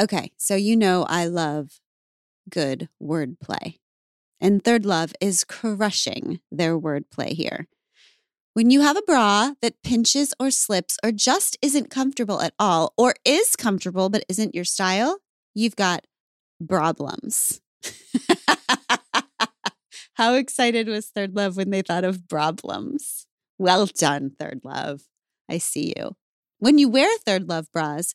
Okay, so you know I love good wordplay. And Third Love is crushing their wordplay here. When you have a bra that pinches or slips or just isn't comfortable at all, or is comfortable but isn't your style, you've got problems. How excited was Third Love when they thought of problems? Well done, Third Love. I see you. When you wear Third Love bras,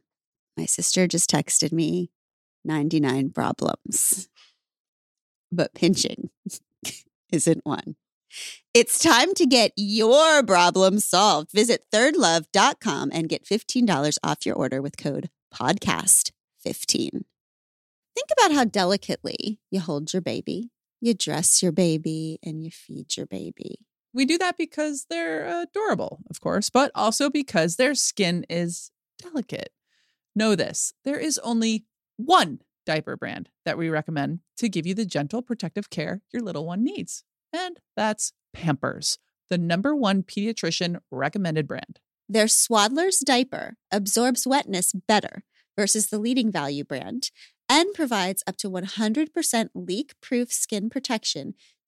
My sister just texted me 99 problems, but pinching isn't one. It's time to get your problem solved. Visit thirdlove.com and get $15 off your order with code podcast15. Think about how delicately you hold your baby, you dress your baby, and you feed your baby. We do that because they're adorable, of course, but also because their skin is delicate. Know this there is only one diaper brand that we recommend to give you the gentle protective care your little one needs. And that's Pampers, the number one pediatrician recommended brand. Their Swaddler's diaper absorbs wetness better versus the leading value brand and provides up to 100% leak proof skin protection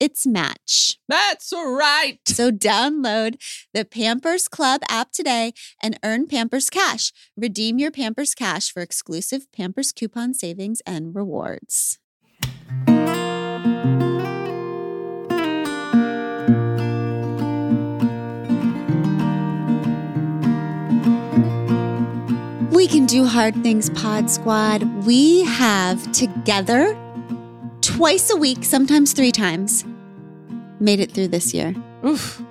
its match. That's right. So download the Pampers Club app today and earn Pampers Cash. Redeem your Pampers Cash for exclusive Pampers coupon savings and rewards. We can do hard things, Pod Squad. We have together twice a week, sometimes three times, made it through this year. Oof.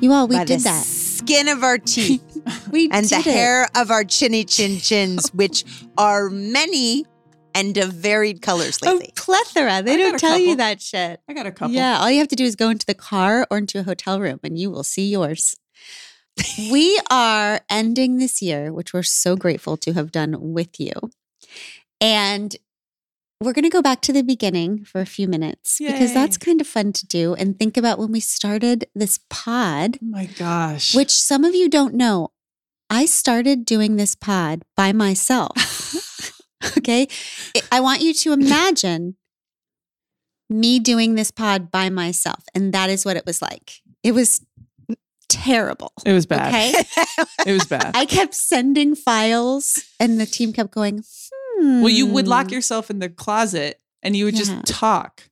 You all, we By did the that. Skin of our teeth We and the it. hair of our chinny chin chins, which are many and of varied colors lately. A lately. plethora. They I don't a tell you that shit. I got a couple. Yeah, all you have to do is go into the car or into a hotel room and you will see yours. we are ending this year, which we're so grateful to have done with you. And we're going to go back to the beginning for a few minutes because that's kind of fun to do and think about when we started this pod, Oh my gosh. which some of you don't know. I started doing this pod by myself. okay. I- I want you to imagine me doing this pod by myself. And that is what it was like. It was terrible. it was bad. Okay. It was bad. I kept sending files and the team kept going, hmm. well, you would lock yourself in the closet and you would Yeah. just talk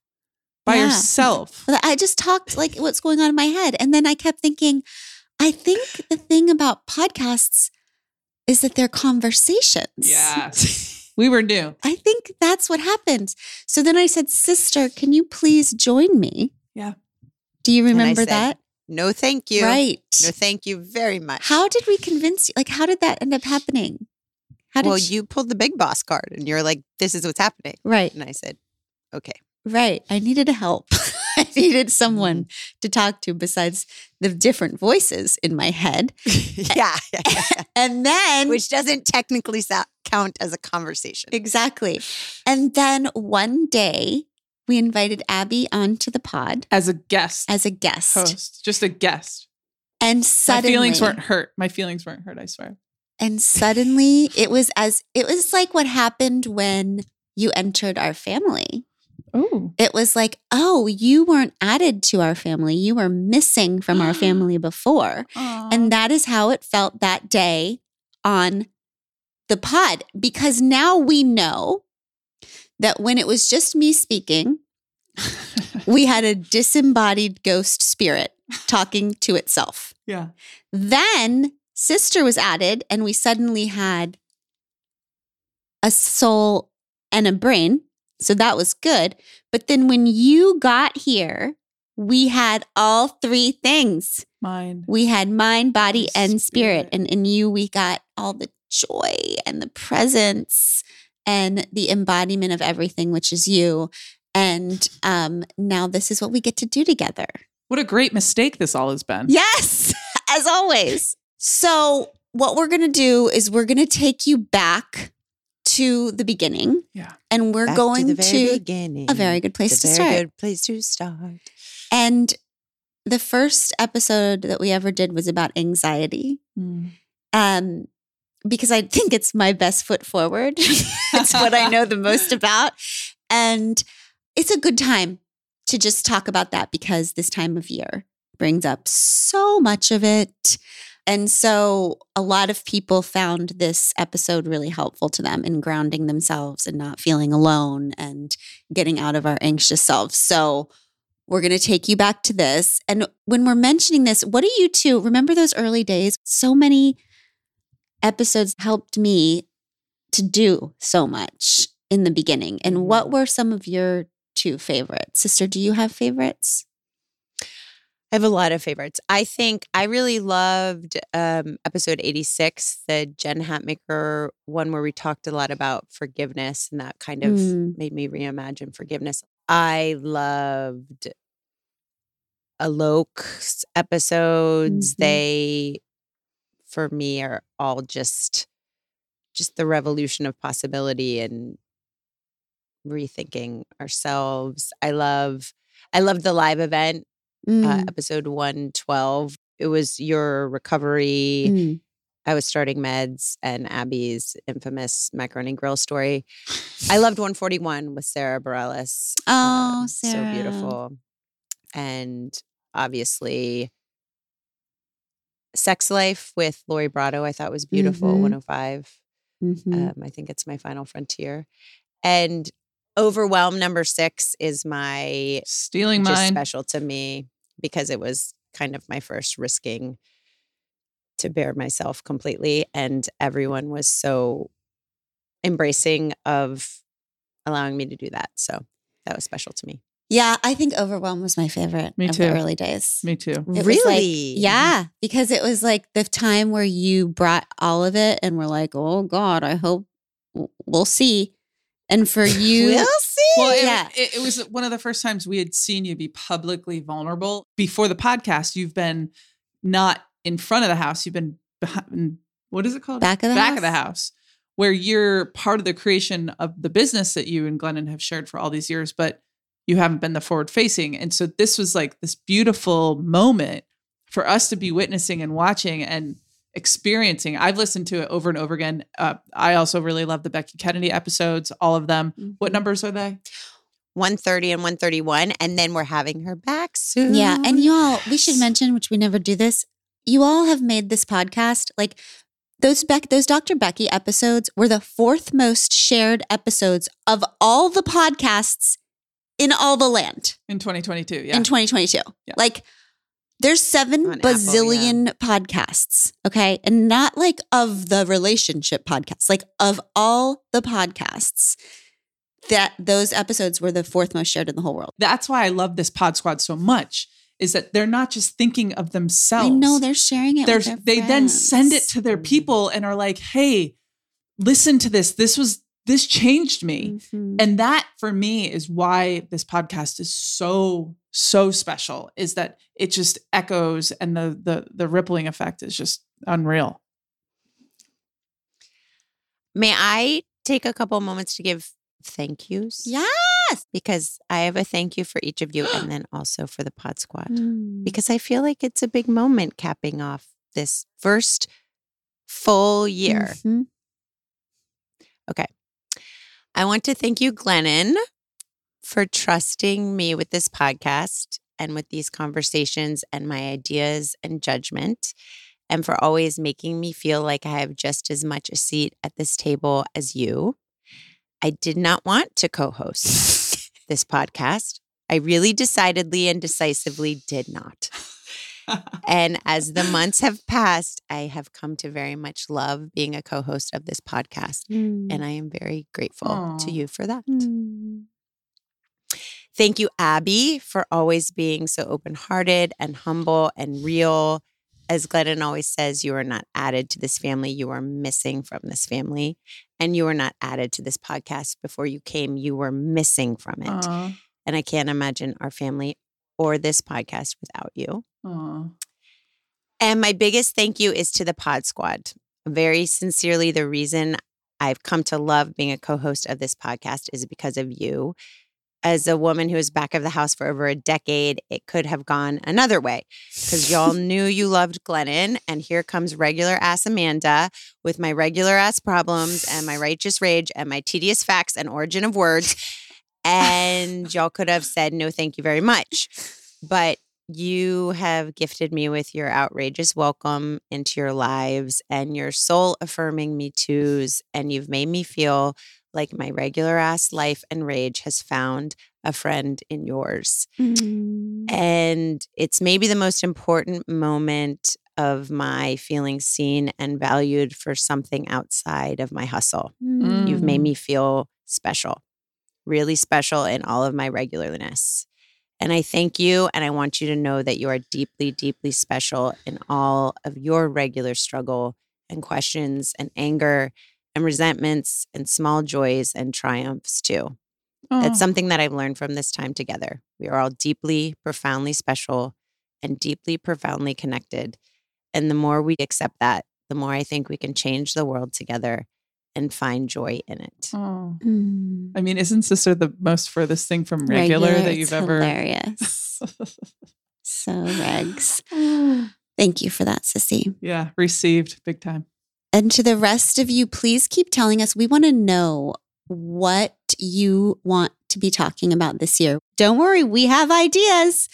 by Yeah. yourself. I just talked like what's going on in my head. And then I kept thinking, I think the thing about podcasts is that they're conversations. Yes. we were new. I think that's what happened. So then I said, Sister, can you please join me? Yeah. Do you I remember said, that? no, thank you. Right. No, thank you very much. How did we convince you? Like, how did that end up happening? How did well, sh- you pulled the big boss card and you're like, this is what's happening. right, And I said, okay. right. I needed help. I needed someone mm-hmm. to talk to besides the different voices in my head. yeah. yeah, yeah, yeah. And then Which doesn't technically sa- count as a conversation. Exactly. And then one day we invited Abby onto the pod As a guest as a guest. host, just a guest. And suddenly. My feelings weren't hurt. My feelings weren't hurt, I swear. And suddenly it was as it was like what happened when you entered our family. Oh. It was like, oh, you weren't added to our family. You were missing from our family before. And that is how it felt that day on the pod. Because now we know that when it was just me speaking, we had a disembodied ghost spirit talking to itself. Yeah. Then sister was added, and we suddenly had a soul and a brain. So that was good. But then when you got here, we had all three things. Mine. We had mind, body, And and spirit. spirit. And in you, we got all the joy and the presence and the embodiment of everything, which is you. And um, now this is what we get to do together. What a great mistake this all has been. Yes, as always. So, what we're going to do is we're going to take you back to the beginning. Yeah. And we're Back going to to, the very beginning. a very good place the to very start. good place to start. And the first episode that we ever did was about anxiety. Mm. Um, because I think it's my best foot forward. it's what I know the most about. And it's a good time to just talk about that because this time of year brings up so much of it. And so a lot of people found this episode really helpful to them in grounding themselves and not feeling alone and getting out of our anxious selves. So we're going to take you back to this. And when we're mentioning this, what do you two remember those early days? So many episodes helped me to do so much in the beginning. And what mm-hmm. were some of your two favorites? Sister, do you have favorites? I have a lot of favorites. I think I really loved um, episode 86, the Jen Hatmaker one where we talked a lot about forgiveness and that kind of Mm. made me reimagine forgiveness. I loved Alok's episodes. Mhm. They, for me, are all just just the revolution of possibility and rethinking ourselves. I love I love the live event uh, Mm, episode 112. It was your recovery. mm. I was starting meds and Abby's infamous macaroni grill story. I loved 141 with Sara Bareilles. Oh, Um, Sarah. So beautiful. And obviously, Sex Life with Lori Brotto, I thought was beautiful. Mhm. 105. Mhm. Um, I think it's my final frontier. And Overwhelm number six is my Stealing just mine. special to me because it was kind of my first risking to bear myself completely and everyone was so embracing of allowing me to do that so that was special to me yeah, I think Overwhelm was my favorite Me of too. the early days. Me too. It was like- really yeah, because it was like the time where you brought all of it and we're like, oh God, I hope we'll see. And for you, we'll see Well, it, Yeah. it, it was one of the first times we had seen you be publicly vulnerable. Before the podcast, you've been not in front of the house. You've been behind, what is it called? back of the Back house. of the house, where you're part of the creation of the business that you and Glennon have shared for all these years, but you haven't been the forward facing. And so this was like this beautiful moment for us to be witnessing and watching and experiencing. I've listened to it over and over again. Uh, I also really love the Becky Kennedy episodes, all of them. What Mhm. numbers are they? 130 and 131 and then we're having her back soon Yeah. And you all, we should mention, which we never do this, you all have made this podcast like those Beck, those Dr. Becky episodes were the fourth most shared episodes of all the podcasts in all the land In 2022, yeah. in 2022. Yeah. Like there's seven On Apple, bazillion podcasts, okay? And not like of the relationship podcasts, like of all the podcasts that those episodes were the fourth most shared in the whole world. That's why I love this Pod Squad so much. Is that they're not just thinking of themselves. I know they're sharing it. They're- with their they then send it to their people and are like, "Hey, listen to this. This was this changed me." Mhm. And that for me is why this podcast is so so special is that it just echoes and the the the rippling effect is just unreal. may i take a couple moments to give thank yous Yes. because i have a thank you for each of you and then also for the pod squad Mm. because I feel like it's a big moment capping off this first full year. Mhm. I want to thank you, Glennon, for trusting me with this podcast and with these conversations and my ideas and judgment, and for always making me feel like I have just as much a seat at this table as you. I did not want to co host this podcast. I really decidedly and decisively did not. And as the months have passed, I have come to very much love being a co host of this podcast. And I am very grateful Aw. to you for that. Mm. Thank you, Abby, for always being so open hearted and humble and real. As Glennon always says, you are not added to this family. You are missing from this family. And you were not added to this podcast before you came. You were missing from it. Aw, And I can't imagine our family or this podcast without you. And my biggest thank you is to the Pod Squad. Very sincerely, the reason I've come to love being a co host of this podcast is because of you. As a woman who was back of the house for over a decade, it could have gone another way because y'all knew you loved Glennon. And here comes regular ass Amanda with my regular ass problems and my righteous rage and my tedious facts and origin of words. And y'all could have said, no, thank you very much. But you have gifted me with your outrageous welcome into your lives and your soul affirming me toos. And you've made me feel like my regular ass life and rage has found a friend in yours. Mm. And it's maybe the most important moment of my feeling seen and valued for something outside of my hustle. You've made Mm. me feel special, really special in all of my regularness. And I thank you. And I want you to know that you are deeply, deeply special in all of your regular struggle and questions and anger and resentments and small joys and triumphs too. That's something that I've learned from this time together. We are all deeply, profoundly special and deeply, profoundly connected. And the more we accept that, the more I think we can change the world together and find joy in it. Aw. Mm. I mean, isn't sister the most furthest thing from regular, that you've ever? Hilarious. so, Regs. Thank you for that, Sissy. yeah, received big time. And to the rest of you, please keep telling us. We want to know what you want to be talking about this year. Don't worry, we have ideas.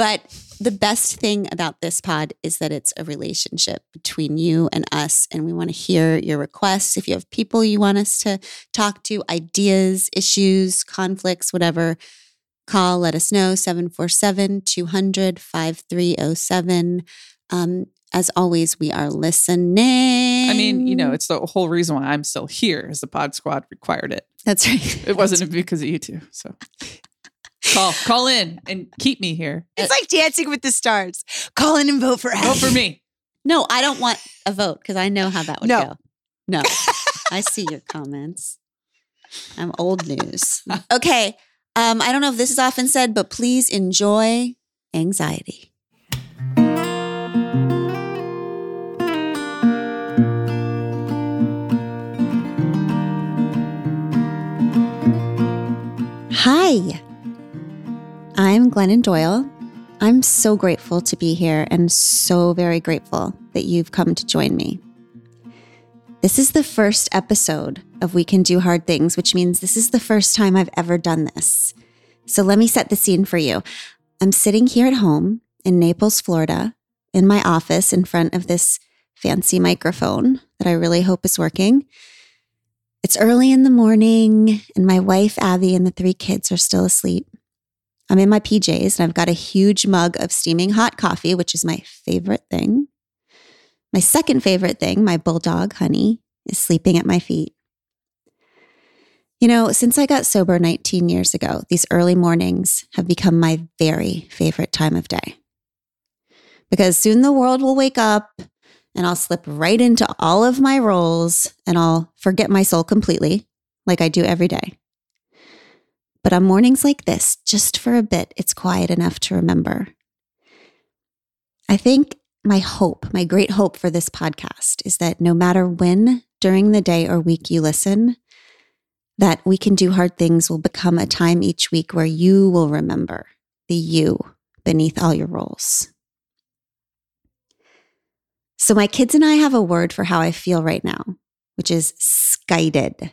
But the best thing about this pod is that it's a relationship between you and us. And we want to hear your requests. If you have people you want us to talk to, ideas, issues, conflicts, whatever, call, let us know 747 200 5307. Um, as always, we are listening. I mean, you know, it's the whole reason why I'm still here is the Pod Squad required it. that's right. It wasn't because of you two. So call, call in and keep me here. It's like dancing with the stars. Call in and vote for Vote for me. No, I don't want a vote because I know how that would No. go. No, I see your comments. I'm old news. Okay. Um, I don't know if this is often said, but please enjoy anxiety. Hi, I'm Glennon Doyle. I'm so grateful to be here and so very grateful that you've come to join me. This is the first episode of We Can Do Hard Things, which means this is the first time I've ever done this. So let me set the scene for you. I'm sitting here at home in Naples, Florida, in my office in front of this fancy microphone that I really hope is working. It's early in the morning, and my wife, Abby, and the three kids are still asleep. I'm in my PJs and I've got a huge mug of steaming hot coffee, which is my favorite thing. My second favorite thing, my bulldog, Honey, is sleeping at my feet. You know, since I got sober 19 years ago, these early mornings have become my very favorite time of day. Because soon the world will wake up and I'll slip right into all of my roles and I'll forget my soul completely, like I do every day. But on mornings like this, just for a bit, it's quiet enough to remember. I think my hope, my great hope for this podcast is that no matter when during the day or week you listen, that we can do hard things will become a time each week where you will remember the you beneath all your roles. So, my kids and I have a word for how I feel right now, which is skited.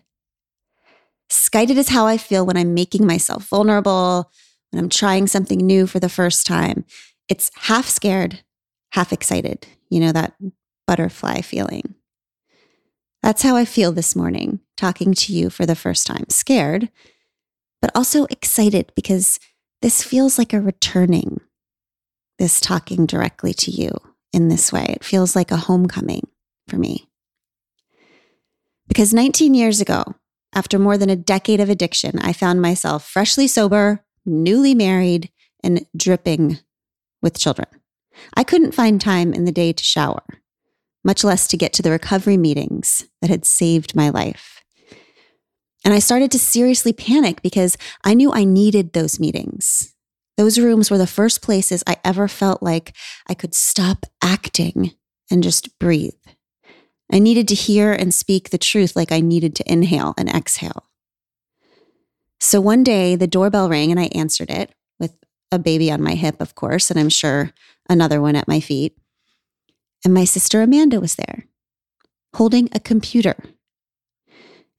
Skited is how I feel when I'm making myself vulnerable, when I'm trying something new for the first time. It's half scared, half excited. You know, that butterfly feeling. That's how I feel this morning, talking to you for the first time. Scared, but also excited because this feels like a returning, this talking directly to you in this way. It feels like a homecoming for me. Because 19 years ago, after more than a decade of addiction, I found myself freshly sober, newly married, and dripping with children. I couldn't find time in the day to shower, much less to get to the recovery meetings that had saved my life. And I started to seriously panic because I knew I needed those meetings. Those rooms were the first places I ever felt like I could stop acting and just breathe. I needed to hear and speak the truth like I needed to inhale and exhale. So one day the doorbell rang and I answered it with a baby on my hip, of course, and I'm sure another one at my feet. And my sister Amanda was there holding a computer.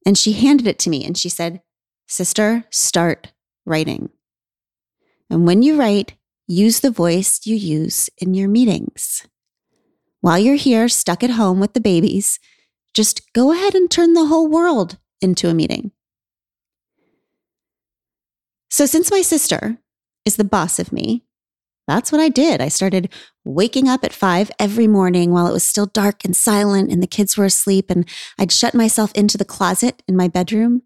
And she handed it to me and she said, Sister, start writing. And when you write, use the voice you use in your meetings. While you're here, stuck at home with the babies, just go ahead and turn the whole world into a meeting. So, since my sister is the boss of me, that's what I did. I started waking up at five every morning while it was still dark and silent and the kids were asleep. And I'd shut myself into the closet in my bedroom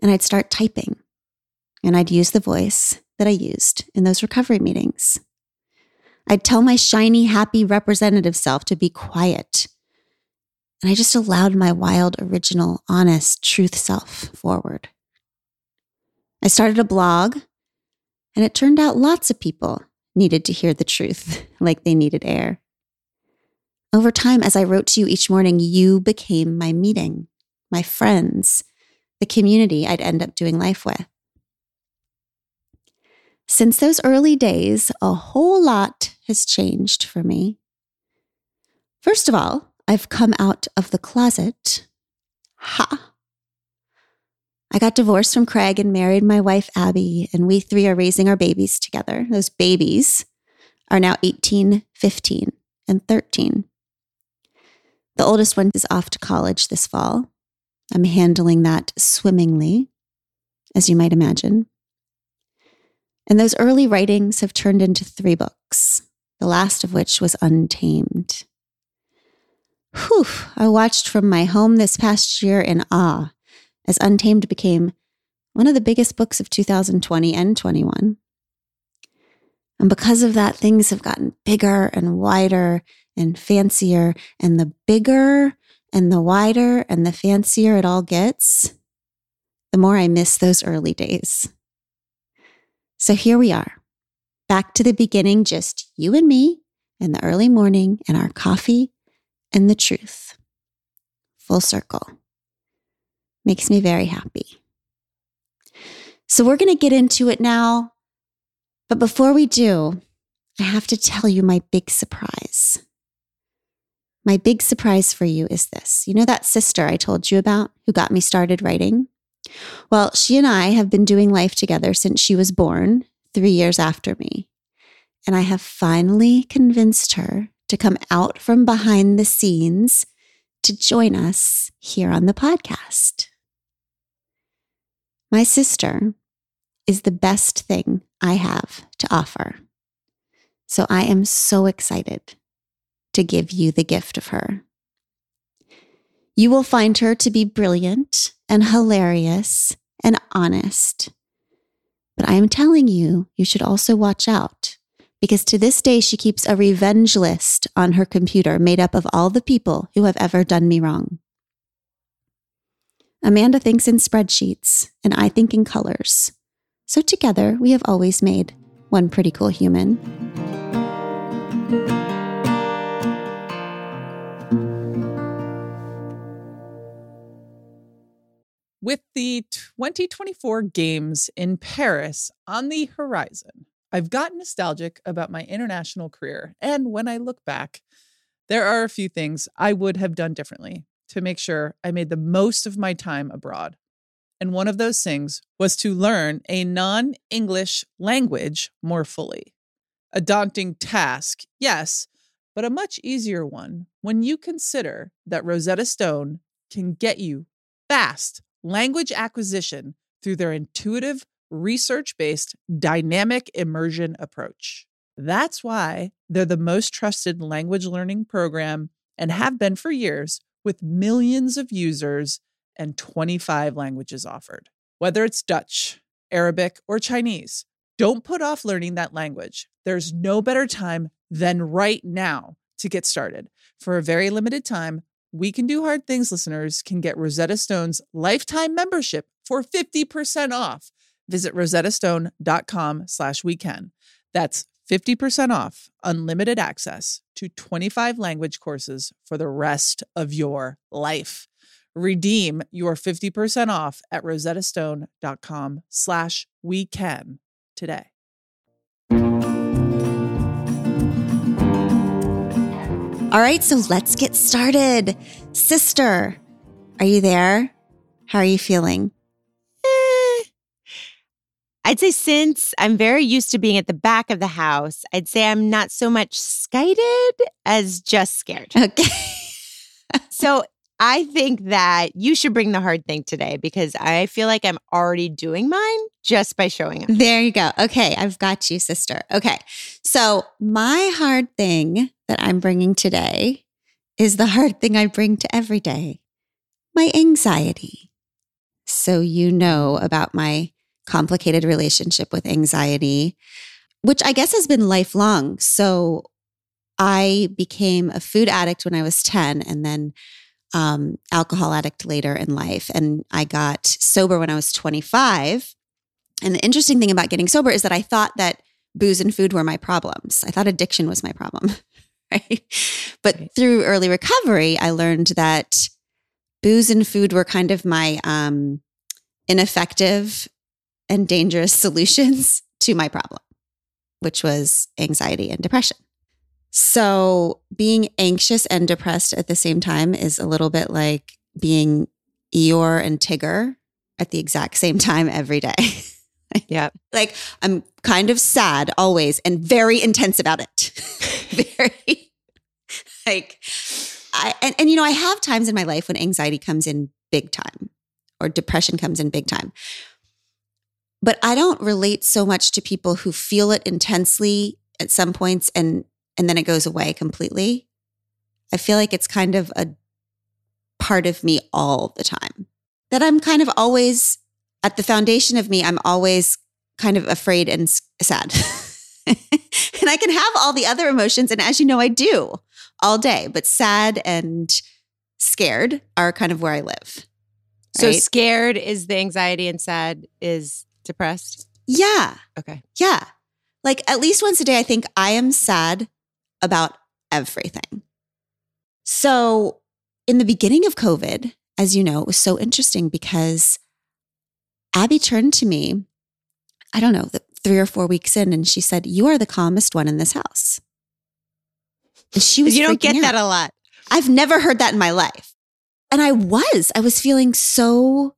and I'd start typing. And I'd use the voice that I used in those recovery meetings. I'd tell my shiny, happy representative self to be quiet. And I just allowed my wild, original, honest, truth self forward. I started a blog, and it turned out lots of people needed to hear the truth like they needed air. Over time, as I wrote to you each morning, you became my meeting, my friends, the community I'd end up doing life with. Since those early days, a whole lot has changed for me. First of all, I've come out of the closet. Ha! I got divorced from Craig and married my wife, Abby, and we three are raising our babies together. Those babies are now 18, 15, and 13. The oldest one is off to college this fall. I'm handling that swimmingly, as you might imagine. And those early writings have turned into three books, the last of which was Untamed. Whew, I watched from my home this past year in awe as Untamed became one of the biggest books of 2020 and 21. And because of that, things have gotten bigger and wider and fancier. And the bigger and the wider and the fancier it all gets, the more I miss those early days. So here we are, back to the beginning, just you and me in the early morning and our coffee and the truth. Full circle. Makes me very happy. So we're going to get into it now. But before we do, I have to tell you my big surprise. My big surprise for you is this. You know that sister I told you about who got me started writing? Well, she and I have been doing life together since she was born, three years after me. And I have finally convinced her to come out from behind the scenes to join us here on the podcast. My sister is the best thing I have to offer. So I am so excited to give you the gift of her. You will find her to be brilliant and hilarious and honest. But I am telling you, you should also watch out because to this day, she keeps a revenge list on her computer made up of all the people who have ever done me wrong. Amanda thinks in spreadsheets, and I think in colors. So together, we have always made one pretty cool human. With the 2024 Games in Paris on the horizon, I've gotten nostalgic about my international career. And when I look back, there are a few things I would have done differently to make sure I made the most of my time abroad. And one of those things was to learn a non English language more fully. A daunting task, yes, but a much easier one when you consider that Rosetta Stone can get you fast language acquisition through their intuitive, research based dynamic immersion approach. That's why they're the most trusted language learning program and have been for years with millions of users and 25 languages offered. Whether it's Dutch, Arabic, or Chinese, don't put off learning that language. There's no better time than right now to get started. For a very limited time, We Can Do Hard Things listeners can get Rosetta Stone's lifetime membership for 50% off. Visit rosettastone.com slash weekend. That's 50% off unlimited access to 25 language courses for the rest of your life. Redeem your 50% off at rosettastone.com slash weekend today. All right, so let's get started. Sister, are you there? How are you feeling? Eh. I'd say since I'm very used to being at the back of the house, I'd say I'm not so much skited as just scared. Okay. So I think that you should bring the hard thing today because I feel like I'm already doing mine just by showing up. There you go. Okay, I've got you, sister. Okay. So, my hard thing that I'm bringing today is the hard thing I bring to every day my anxiety. So, you know about my complicated relationship with anxiety, which I guess has been lifelong. So, I became a food addict when I was 10 and then um, alcohol addict later in life. And I got sober when I was 25. And the interesting thing about getting sober is that I thought that booze and food were my problems. I thought addiction was my problem. Right. But Right. through early recovery, I learned that booze and food were kind of my um, ineffective and dangerous solutions to my problem, which was anxiety and depression. So, being anxious and depressed at the same time is a little bit like being Eeyore and Tigger at the exact same time every day. Yep. like, I'm kind of sad always and very intense about it. very, like, I, and, and you know, I have times in my life when anxiety comes in big time or depression comes in big time. But I don't relate so much to people who feel it intensely at some points and and then it goes away completely. I feel like it's kind of a part of me all the time. That I'm kind of always at the foundation of me, I'm always kind of afraid and sad. and I can have all the other emotions. And as you know, I do all day, but sad and scared are kind of where I live. So Right. scared is the anxiety and sad is depressed. Yeah. Okay. Yeah. Like at least once a day, I think I am sad about everything. So, in the beginning of COVID, as you know, it was so interesting because Abby turned to me, I don't know, the three or four weeks in, and she said, You are the calmest one in this house. And she was You don't get that a lot. I've never heard that in my life. And I was, I was feeling so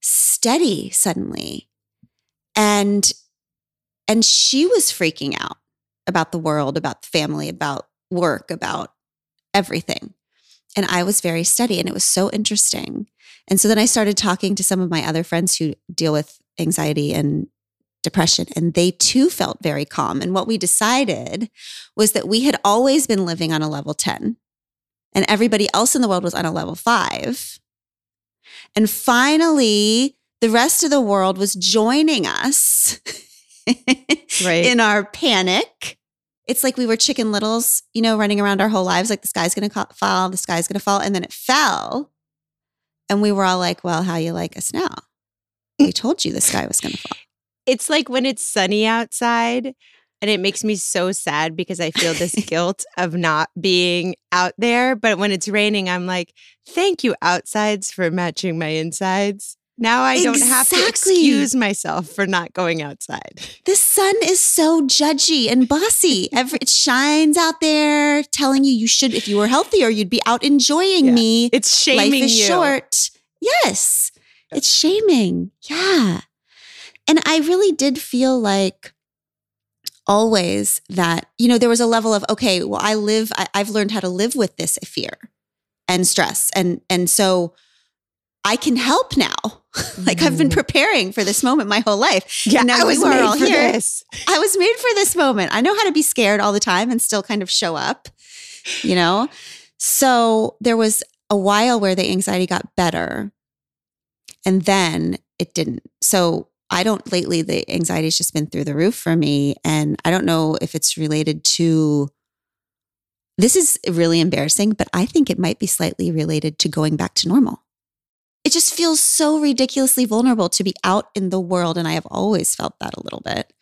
steady suddenly. And and she was freaking out about the world, about the family, about work, about everything. And I was very steady and it was so interesting. And so then I started talking to some of my other friends who deal with anxiety and depression and they too felt very calm. And what we decided was that we had always been living on a level 10 and everybody else in the world was on a level 5. And finally, the rest of the world was joining us Right. in our panic. It's like we were chicken littles, you know, running around our whole lives like the sky's going to fall, the sky's going to fall. And then it fell. And we were all like, well, how you like us now? We told you the sky was going to fall. it's like when it's sunny outside and it makes me so sad because I feel this guilt of not being out there. But when it's raining, I'm like, thank you, outsides, for matching my insides. Now I don't have to Exactly. excuse myself for not going outside. The sun is so judgy and bossy. Every, it shines out there telling you you should, if you were healthier, you'd be out enjoying Yeah. me. It's shaming Life is you. short. Yes, it's shaming. Yeah. And I really did feel like always that, you know, there was a level of, okay, well, I live, I, I've learned how to live with this fear and stress. And, and so I can help now. like I've been Mm. preparing for this moment my whole life. Yeah, And now I was made all for here. this. I was made for this moment. I know how to be scared all the time and still kind of show up, you know? So there was a while where the anxiety got better and then it didn't. So I don't lately, the anxiety's just been through the roof for me. And I don't know if it's related to, this is really embarrassing, but I think it might be slightly related to going back to normal. It just feels so ridiculously vulnerable to be out in the world. And I have always felt that a little bit.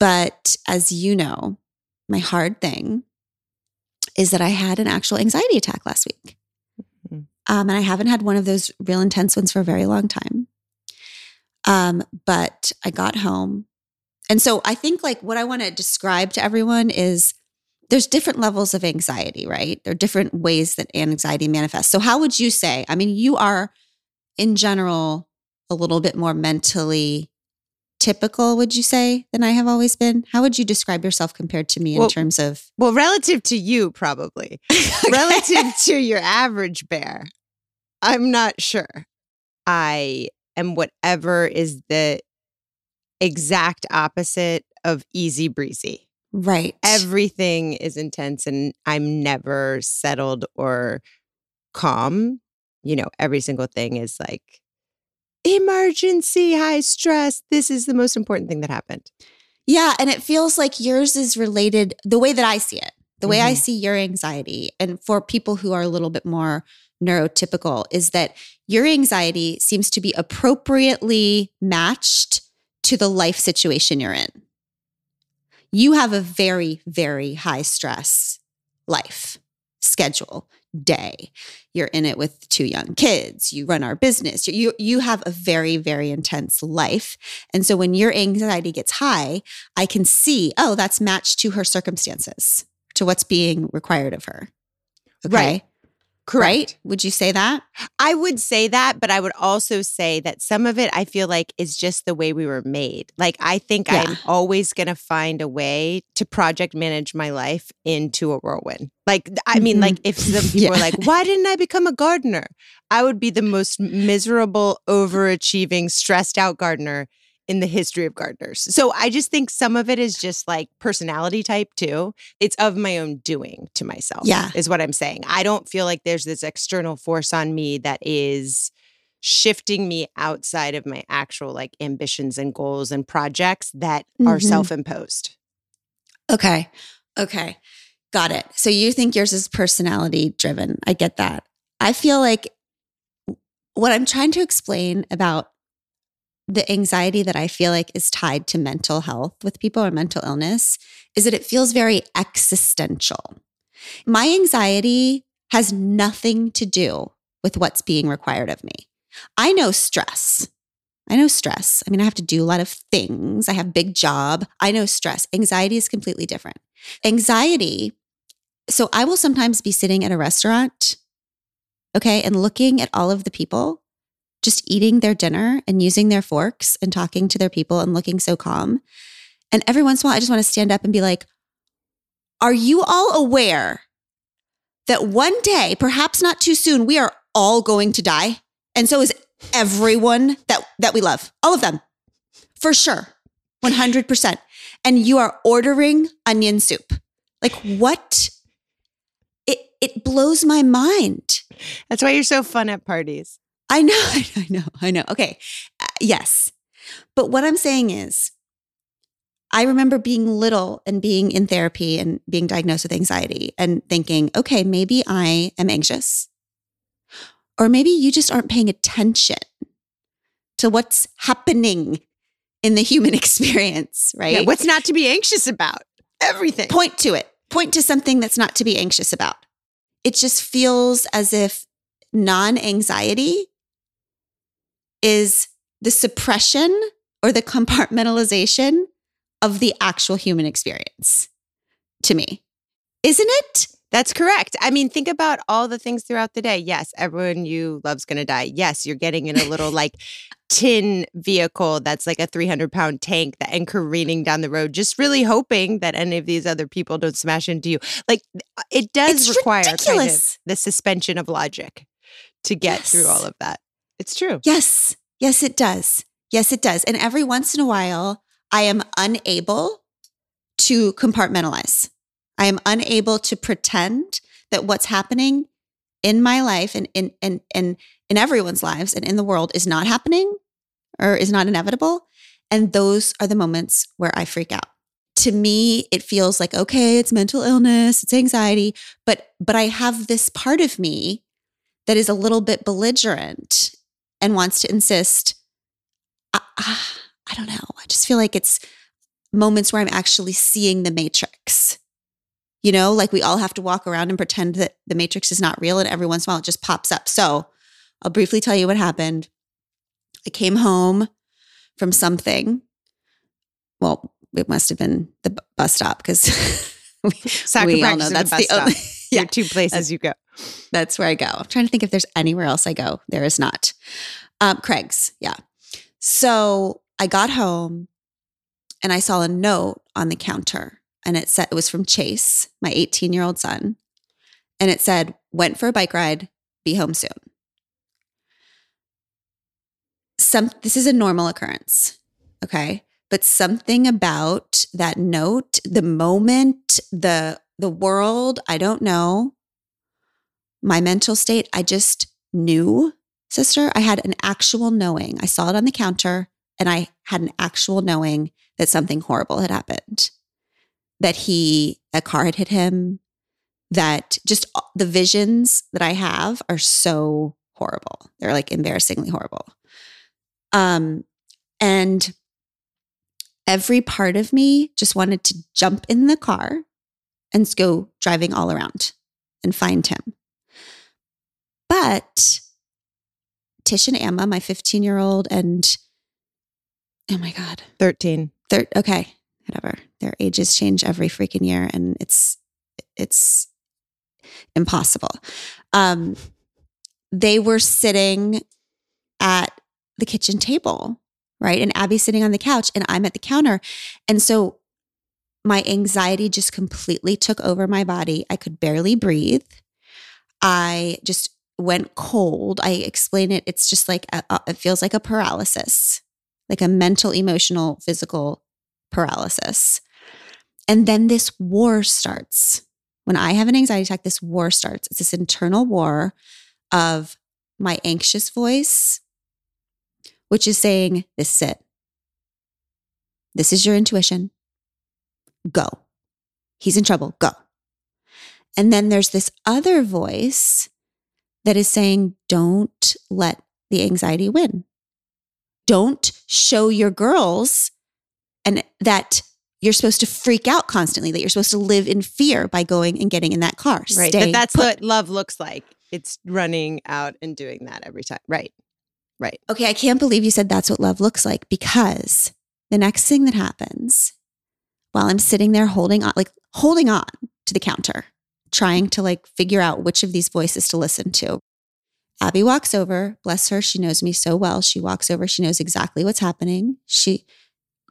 But as you know, my hard thing is that I had an actual anxiety attack last week. Mhm. Um, and I haven't had one of those real intense ones for a very long time. Um, but I got home. And so I think like what I want to describe to everyone is there's different levels of anxiety, right? There are different ways that anxiety manifests. So how would you say? I mean, you are in general a little bit more mentally typical, would you say, than I have always been? How would you describe yourself compared to me in terms of Well, relative to you, probably. relative to your average bear, I'm not sure. I am whatever is the exact opposite of easy breezy. right? Everything is intense and I'm never settled or calm. You know, every single thing is like emergency, high stress. This is the most important thing that happened. Yeah, and it feels like yours is related the way that I see it. The way I Mhm. see your anxiety and for people who are a little bit more neurotypical is that your anxiety seems to be appropriately matched to the life situation you're in. You have a very very high stress life schedule day. You're in it with two young kids. You run our business. You you have a very very intense life. And so when your anxiety gets high, I can see, oh, that's matched to her circumstances, to what's being required of her. Okay. Right. Right? Would you say that? I would say that, but I would also say that some of it I feel like is just the way we were made. Like I think Yeah. I'm always going to find a way to project manage my life into a whirlwind. Like I mean Mhm. like if some people Yeah. are like why didn't I become a gardener? I would be the most miserable, overachieving, stressed out gardener in the history of gardeners. So I just think some of it is just like personality type too. It's of my own doing to myself. Yeah. Is what I'm saying. I don't feel like there's this external force on me that is shifting me outside of my actual like ambitions and goals and projects that are Mhm. self-imposed. Okay. Okay. Got it. So you think yours is personality driven. I get that. I feel like what I'm trying to explain about the anxiety that I feel like is tied to mental health with people or mental illness is that it feels very existential. My anxiety has nothing to do with what's being required of me. I know stress. I know stress. I mean, I have to do a lot of things. I have big job. I know stress. Anxiety is completely different. Anxiety, so I will sometimes be sitting at a restaurant, okay, and looking at all of the people just eating their dinner and using their forks and talking to their people and looking so calm. And every once in a while, I just want to stand up and be like, Are you all aware that one day, perhaps not too soon, we are all going to die? And so is everyone that, that we love, all of them, for sure, 100%. And you are ordering onion soup. Like, what? It, it blows my mind. That's why you're so fun at parties. I know, I know, I know. Okay. Uh, yes. But what I'm saying is, I remember being little and being in therapy and being diagnosed with anxiety and thinking, okay, maybe I am anxious. Or maybe you just aren't paying attention to what's happening in the human experience, right? Yeah, what's not to be anxious about? Everything. point to it. Point to something that's not to be anxious about. It just feels as if non anxiety is the suppression or the compartmentalization of the actual human experience to me. Isn't it? That's correct. I mean, think about all the things throughout the day. Yes, everyone you love's going to die. Yes, you're getting in a little like tin vehicle that's like a 300 pound tank that and careening down the road, just really hoping that any of these other people don't smash into you. Like it does It's require kind of the suspension of logic to get through all of that. It's true. Yes. Yes, it does. Yes, it does. And every once in a while, I am unable to compartmentalize. I am unable to pretend that what's happening in my life and in and and in everyone's lives and in the world is not happening or is not inevitable. And those are the moments where I freak out. To me, it feels like, okay, it's mental illness, it's anxiety, but but I have this part of me that is a little bit belligerent and wants to insist. I, ah, I don't know. I just feel like it's moments where I'm actually seeing the matrix. You know, like we all have to walk around and pretend that the matrix is not real, and every once in a while it just pops up. So I'll briefly tell you what happened. I came home from something. Well, it must have been the bus stop because Soccer we all know that's the only. Yeah, two places you go. that's where I go. I'm trying to think if there's anywhere else I go. There is not. Um, Craig's, yeah. So I got home and I saw a note on the counter, and it said it was from Chase, my 18 year old son, and it said, "Went for a bike ride. Be home soon." Some this is a normal occurrence, okay, but something about that note, the moment, the the world, I don't know, my mental state, I just knew, sister. I had an actual knowing. I saw it on the counter and I had an actual knowing that something horrible had happened. That he, a car had hit him, that just the visions that I have are so horrible. They're like embarrassingly horrible. Um, and every part of me just wanted to jump in the car and go driving all around and find him. But Tish and Amma, my 15 year old, and oh my God, 13. they're okay, whatever. Their ages change every freaking year and it's, it's impossible. Um, they were sitting at the kitchen table, right? And Abby's sitting on the couch and I'm at the counter. And so my anxiety just completely took over my body. I could barely breathe. I just went cold. I explain it. It's just like, a, it feels like a paralysis, like a mental, emotional, physical paralysis. And then this war starts. When I have an anxiety attack, this war starts. It's this internal war of my anxious voice, which is saying, This is it. This is your intuition. Go. He's in trouble. Go. And then there's this other voice that is saying, Don't let the anxiety win. Don't show your girls and that you're supposed to freak out constantly, that you're supposed to live in fear by going and getting in that car. Right. Stay That that's put. what love looks like. It's running out and doing that every time. Right. Right. Okay, I can't believe you said that's what love looks like because the next thing that happens while I'm sitting there holding on, like holding on to the counter, trying to like figure out which of these voices to listen to. Abby walks over, bless her, she knows me so well. She walks over, she knows exactly what's happening. She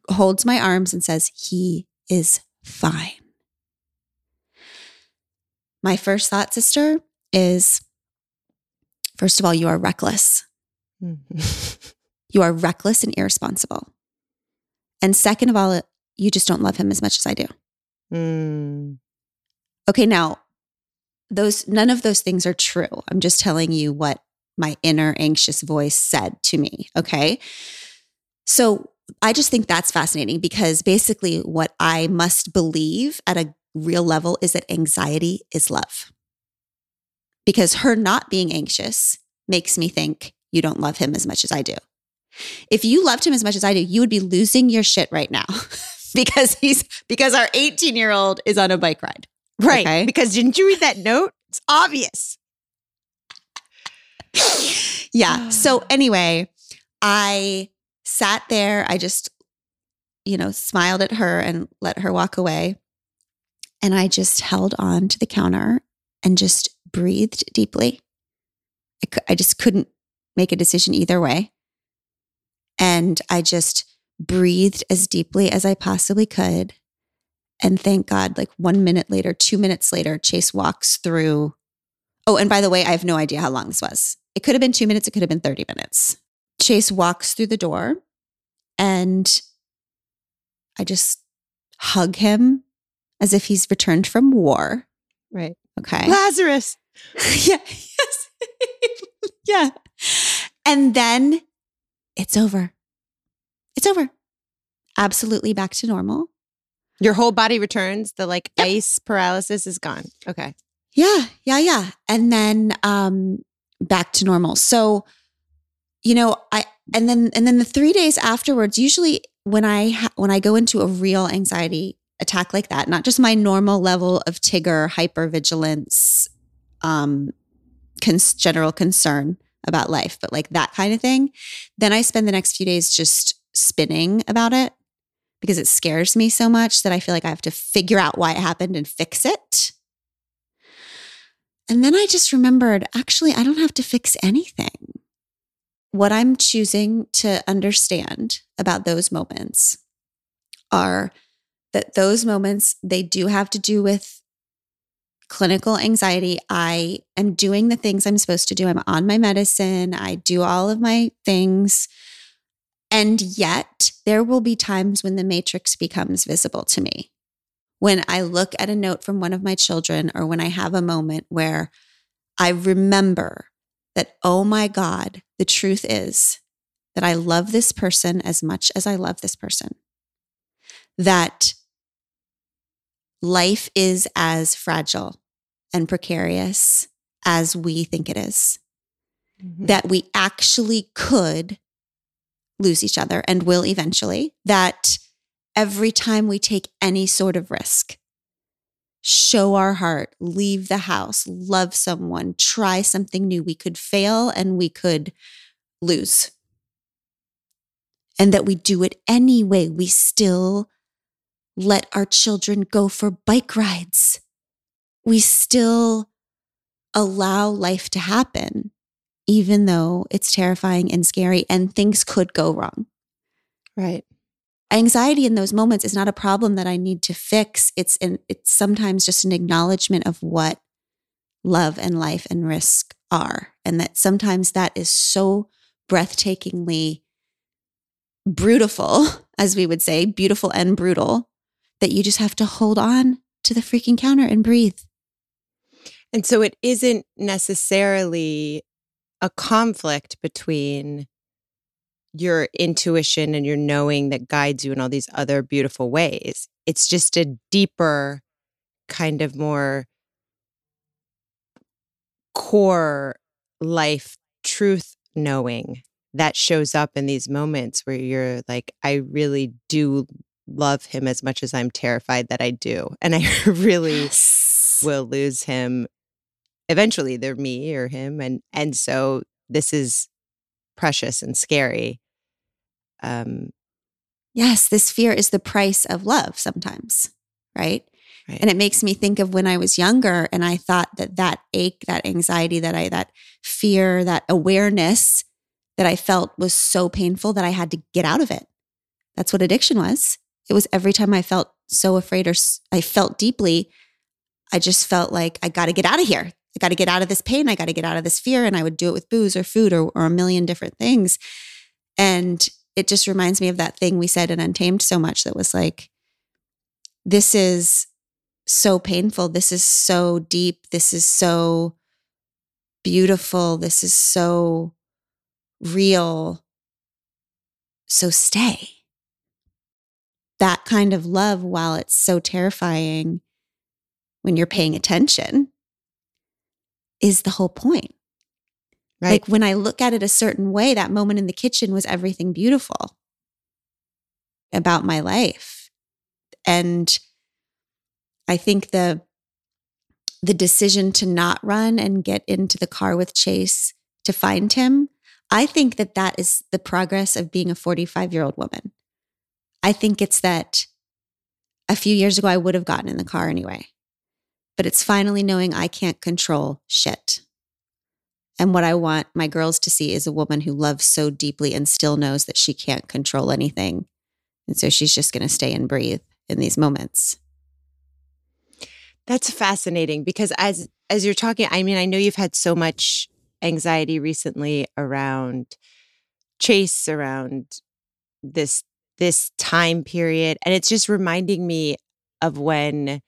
holds my arms and says, He is fine. My first thought, sister, is first of all, you are reckless. Mm-hmm. You are reckless and irresponsible. And second of all, you just don't love him as much as I do. Mm. Okay, now those none of those things are true. I'm just telling you what my inner anxious voice said to me, okay? So, I just think that's fascinating because basically what I must believe at a real level is that anxiety is love. Because her not being anxious makes me think you don't love him as much as I do. If you loved him as much as I do, you would be losing your shit right now because he's because our 18 year old is on a bike ride. Right. Okay. Because didn't you read that note? It's obvious. yeah. So anyway, I sat there. I just, you know, smiled at her and let her walk away. And I just held on to the counter and just breathed deeply. I, cou- I just couldn't make a decision either way. And I just breathed as deeply as I possibly could. And thank God, like one minute later, two minutes later, Chase walks through. Oh, and by the way, I have no idea how long this was. it could have been two minutes, it could have been 30 minutes. Chase walks through the door and I just hug him as if he's returned from war. Right. Okay. Lazarus. yeah. Yes. yeah. And then it's over. It's over. Absolutely back to normal. Your whole body returns. The like Yep. ice paralysis is gone. Okay. Yeah, yeah, yeah. And then um back to normal. So, you know, I and then and then the 3 days afterwards, usually when I ha- when I go into a real anxiety attack like that, not just my normal level of Tigger hypervigilance um cons- general concern about life, but like that kind of thing, then I spend the next few days just spinning about it because it scares me so much that I feel like I have to figure out why it happened and fix it. And then I just remembered actually, I don't have to fix anything. What I'm choosing to understand about those moments are that those moments, they do have to do with clinical anxiety. I am doing the things I'm supposed to do. I'm on my medicine, I do all of my things. And yet, there will be times when the matrix becomes visible to me when I look at a note from one of my children or when I have a moment where I remember that, oh my God, the truth is that I love this person as much as I love this person. That life is as fragile and precarious as we think it is. Mm-hmm. That we actually could lose each other and will eventually. That every time we take any sort of risk, show our heart, leave the house, love someone, try something new, we could fail and we could lose. And that we do it anyway. We still let our children go for bike rides. We still allow life to happen, even though it's terrifying and scary and things could go wrong Right. anxiety in those moments is not a problem that I need to fix. It's an, it's sometimes just an acknowledgement of what love and life and risk are, and that sometimes that is so breathtakingly brutal, as we would say, beautiful and brutal, that you just have to hold on to the freaking counter and breathe. And so it isn't necessarily a conflict between your intuition and your knowing that guides you in all these other beautiful ways. It's just a deeper, kind of more core life truth knowing that shows up in these moments where you're like, I really do love him as much as I'm terrified that I do. And I really Yes. will lose him eventually they're me or him and and so this is precious and scary um Yes, this fear is the price of love sometimes, right? Right. And it makes me think of when I was younger and I thought that that ache, that anxiety, that I that fear, that awareness that I felt was so painful that I had to get out of it. That's what addiction was. It was every time I felt so afraid or I felt deeply, I just felt like I got to get out of here. I got to get out of this pain. I got to get out of this fear. And I would do it with booze or food or, or a million different things. And it just reminds me of that thing we said in Untamed so much that was like, this is so painful. This is so deep. This is so beautiful. This is so real. So stay. That kind of love, while it's so terrifying when you're paying attention, is the whole point. right Like when I look at it a certain way, that moment in the kitchen was everything beautiful about my life. And I think the the decision to not run and get into the car with Chase to find him, I think that that is the progress of being a 45-year-old woman. I think it's that a few years ago I would have gotten in the car anyway. But it's finally knowing I can't control shit. And what I want my girls to see is a woman who loves so deeply and still knows that she can't control anything. And so she's just going to stay and breathe in these moments. That's fascinating because as as you're talking, I mean, I know you've had so much anxiety recently around Chase, around this this time period, and it's just reminding me of when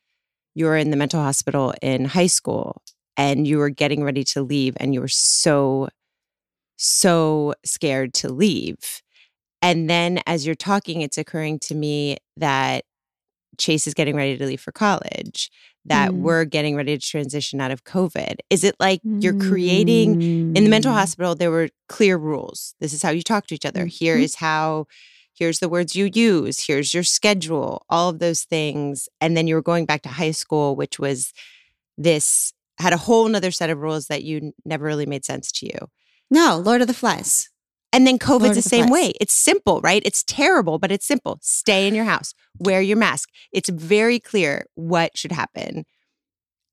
you were in the mental hospital in high school and you were getting ready to leave and you were so so scared to leave. And then as you're talking, it's occurring to me that Chase is getting ready to leave for college, that Mm. we're getting ready to transition out of COVID. Is it like you're creating in the mental Mm. hospital, there were clear rules. This is how you talk to each other. Here Mhm. how, here's the words you use, here's your schedule, all of those things. And then you were going back to high school, which was this, had a whole nother set of rules that you never really made sense to you. No, Lord of the Flies. And then COVID's of the the same Flies. way. It's simple, right? It's terrible, but it's simple. Stay in your house, wear your mask. It's very clear what should happen.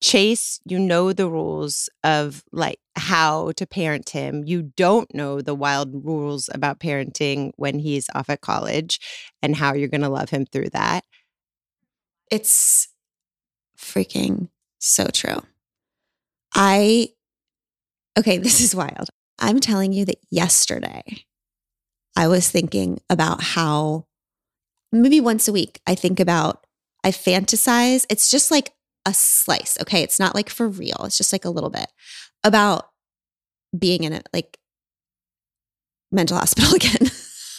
Chase, you know the rules of like how to parent him. You don't know the wild rules about parenting when he's off at college and how you're going to love him through that. It's freaking so true. I, okay, this is wild. I'm telling you that yesterday I was thinking about how maybe once a week I think about, I fantasize. It's just like a slice, okay? It's not like for real, it's just like a little bit about being in a like mental hospital again.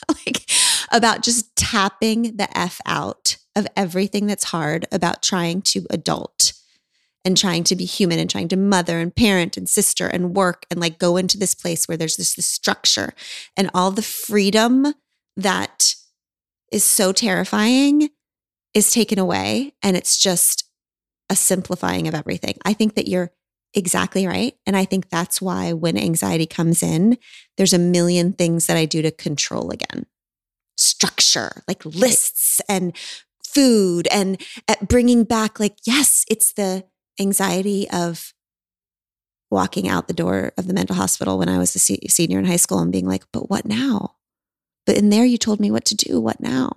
like about just tapping the F out of everything that's hard about trying to adult and trying to be human and trying to mother and parent and sister and work and like go into this place where there's this, this structure and all the freedom that is so terrifying is taken away and it's just a simplifying of everything. I think that you're exactly right and I think that's why when anxiety comes in there's a million things that I do to control again. Structure, like lists and food and at bringing back like yes, it's the anxiety of walking out the door of the mental hospital when I was a se- senior in high school and being like, but what now? But in there, you told me what to do. What now?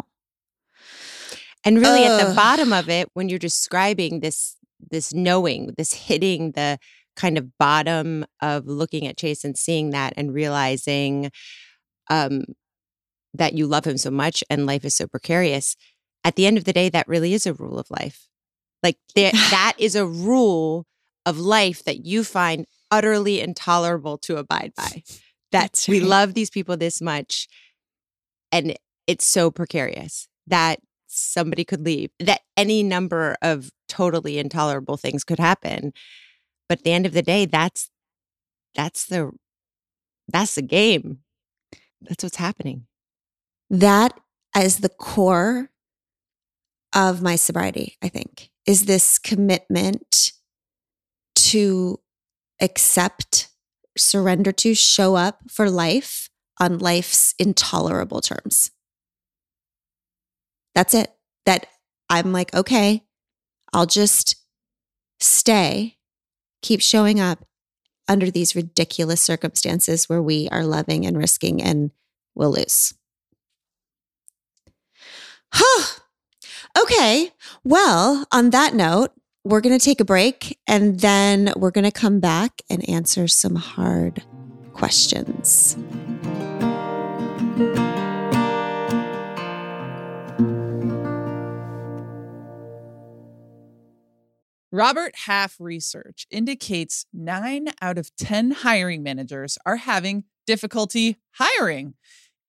And really at the bottom of it, when you're describing this, this knowing, this hitting the kind of bottom of looking at Chase and seeing that and realizing um, that you love him so much and life is so precarious. At the end of the day, that really is a rule of life. Like there, that is a rule of life that you find utterly intolerable to abide by. That That's we love these people this much and it's so precarious that somebody could leave, that any number of totally intolerable things could happen. But at the end of the day, that's that's the that's the game. That's what's happening. That is the core of my sobriety, I think, is this commitment to accept, surrender to, show up for life on life's intolerable terms. That's it. That I'm like, okay, I'll just stay, keep showing up under these ridiculous circumstances where we are loving and risking and we'll lose. Huh. Okay. Well, on that note, we're going to take a break and then we're going to come back and answer some hard questions. Robert Half research indicates nine out of 10 hiring managers are having difficulty hiring.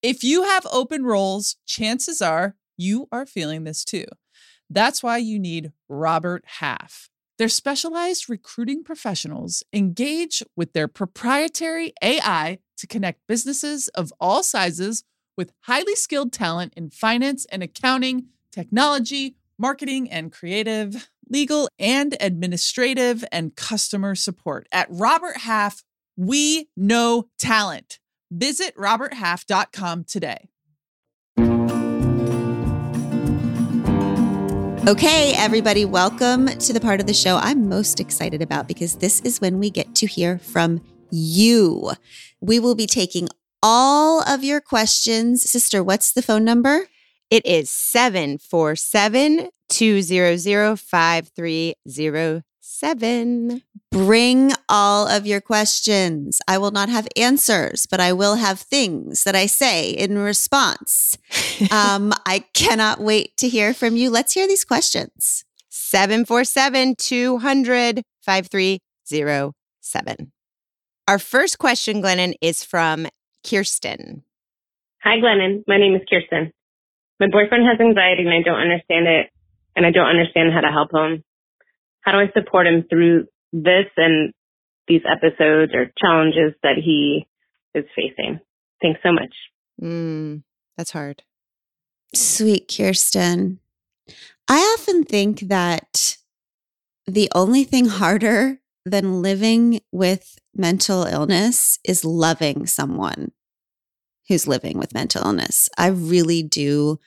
If you have open roles, chances are you are feeling this too. That's why you need Robert Half. Their specialized recruiting professionals engage with their proprietary AI to connect businesses of all sizes with highly skilled talent in finance and accounting, technology, marketing and creative, legal and administrative, and customer support. At Robert Half, we know talent. Visit roberthalf.com today. Okay, everybody, welcome to the part of the show I'm most excited about because this is when we get to hear from you. We will be taking all of your questions. Sister, what's the phone number? It is 747 200 5306. Bring all of your questions. I will not have answers, but I will have things that I say in response. um, I cannot wait to hear from you. Let's hear these questions. 747 200 5307. Our first question, Glennon, is from Kirsten. Hi, Glennon. My name is Kirsten. My boyfriend has anxiety and I don't understand it, and I don't understand how to help him. How do I support him through this and these episodes or challenges that he is facing? Thanks so much. Mm, that's hard. Sweet Kirsten. I often think that the only thing harder than living with mental illness is loving someone who's living with mental illness. I really do,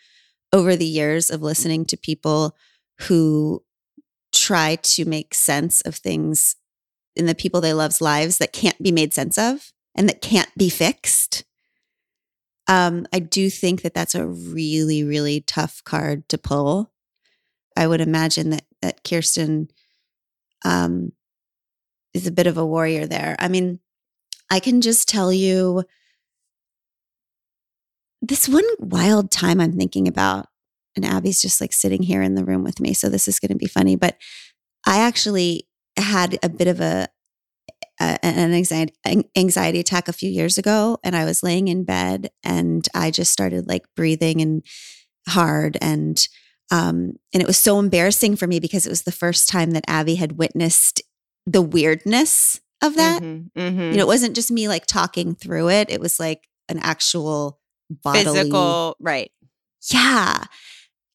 over the years of listening to people who try to make sense of things in the people they love's lives that can't be made sense of and that can't be fixed. Um, I do think that that's a really, really tough card to pull. I would imagine that that Kirsten um, is a bit of a warrior there. I mean, I can just tell you this one wild time I'm thinking about, and Abby's just like sitting here in the room with me. So this is going to be funny. But I actually had a bit of a, a an anxiety anxiety attack a few years ago, and I was laying in bed, and I just started like breathing and hard and um, and it was so embarrassing for me because it was the first time that Abby had witnessed the weirdness of that. Mm-hmm, mm-hmm. You know, it wasn't just me like talking through it. It was like an actual bodily Physical, right. Yeah.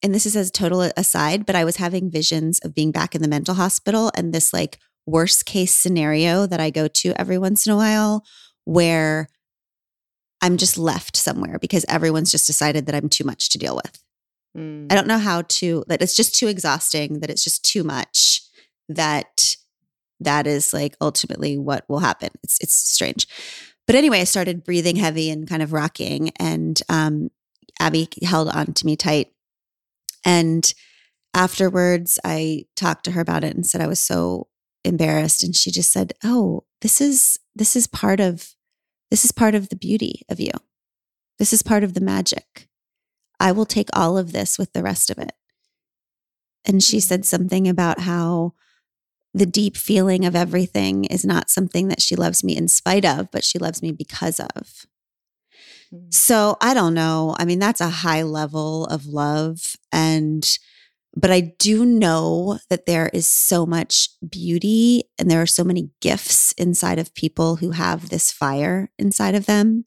And this is as total aside, but I was having visions of being back in the mental hospital and this like worst case scenario that I go to every once in a while where I'm just left somewhere because everyone's just decided that I'm too much to deal with. Mm. I don't know how to that it's just too exhausting, that it's just too much, that that is like ultimately what will happen. It's it's strange. But anyway, I started breathing heavy and kind of rocking and um Abby held on to me tight. And afterwards I talked to her about it and said I was so embarrassed and she just said, "Oh, this is this is part of this is part of the beauty of you. This is part of the magic." I will take all of this with the rest of it. And she said something about how the deep feeling of everything is not something that she loves me in spite of, but she loves me because of. Mm. So I don't know. I mean, that's a high level of love. And, but I do know that there is so much beauty and there are so many gifts inside of people who have this fire inside of them.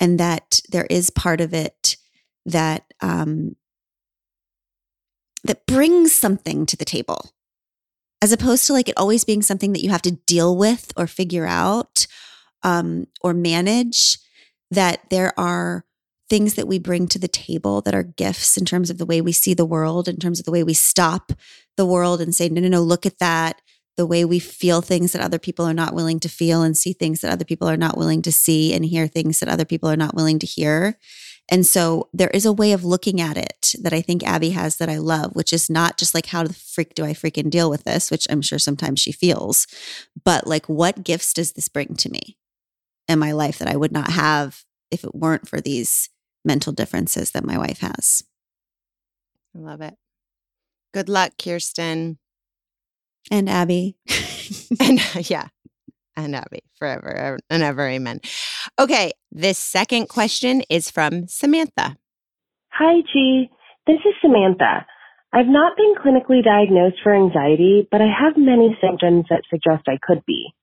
And that there is part of it that um, that brings something to the table as opposed to like it always being something that you have to deal with or figure out um, or manage that there are things that we bring to the table that are gifts in terms of the way we see the world in terms of the way we stop the world and say no no no look at that. The way we feel things that other people are not willing to feel and see things that other people are not willing to see and hear things that other people are not willing to hear and so there is a way of looking at it that I think Abby has that I love, which is not just like, how the freak do I freaking deal with this, which I'm sure sometimes she feels, but like, what gifts does this bring to me in my life that I would not have if it weren't for these mental differences that my wife has? I love it. Good luck, Kirsten. And Abby. and yeah, and Abby forever and ever. Amen. Okay, this second question is from Samantha. Hi, G. This is Samantha. I've not been clinically diagnosed for anxiety, but I have many symptoms that suggest I could be.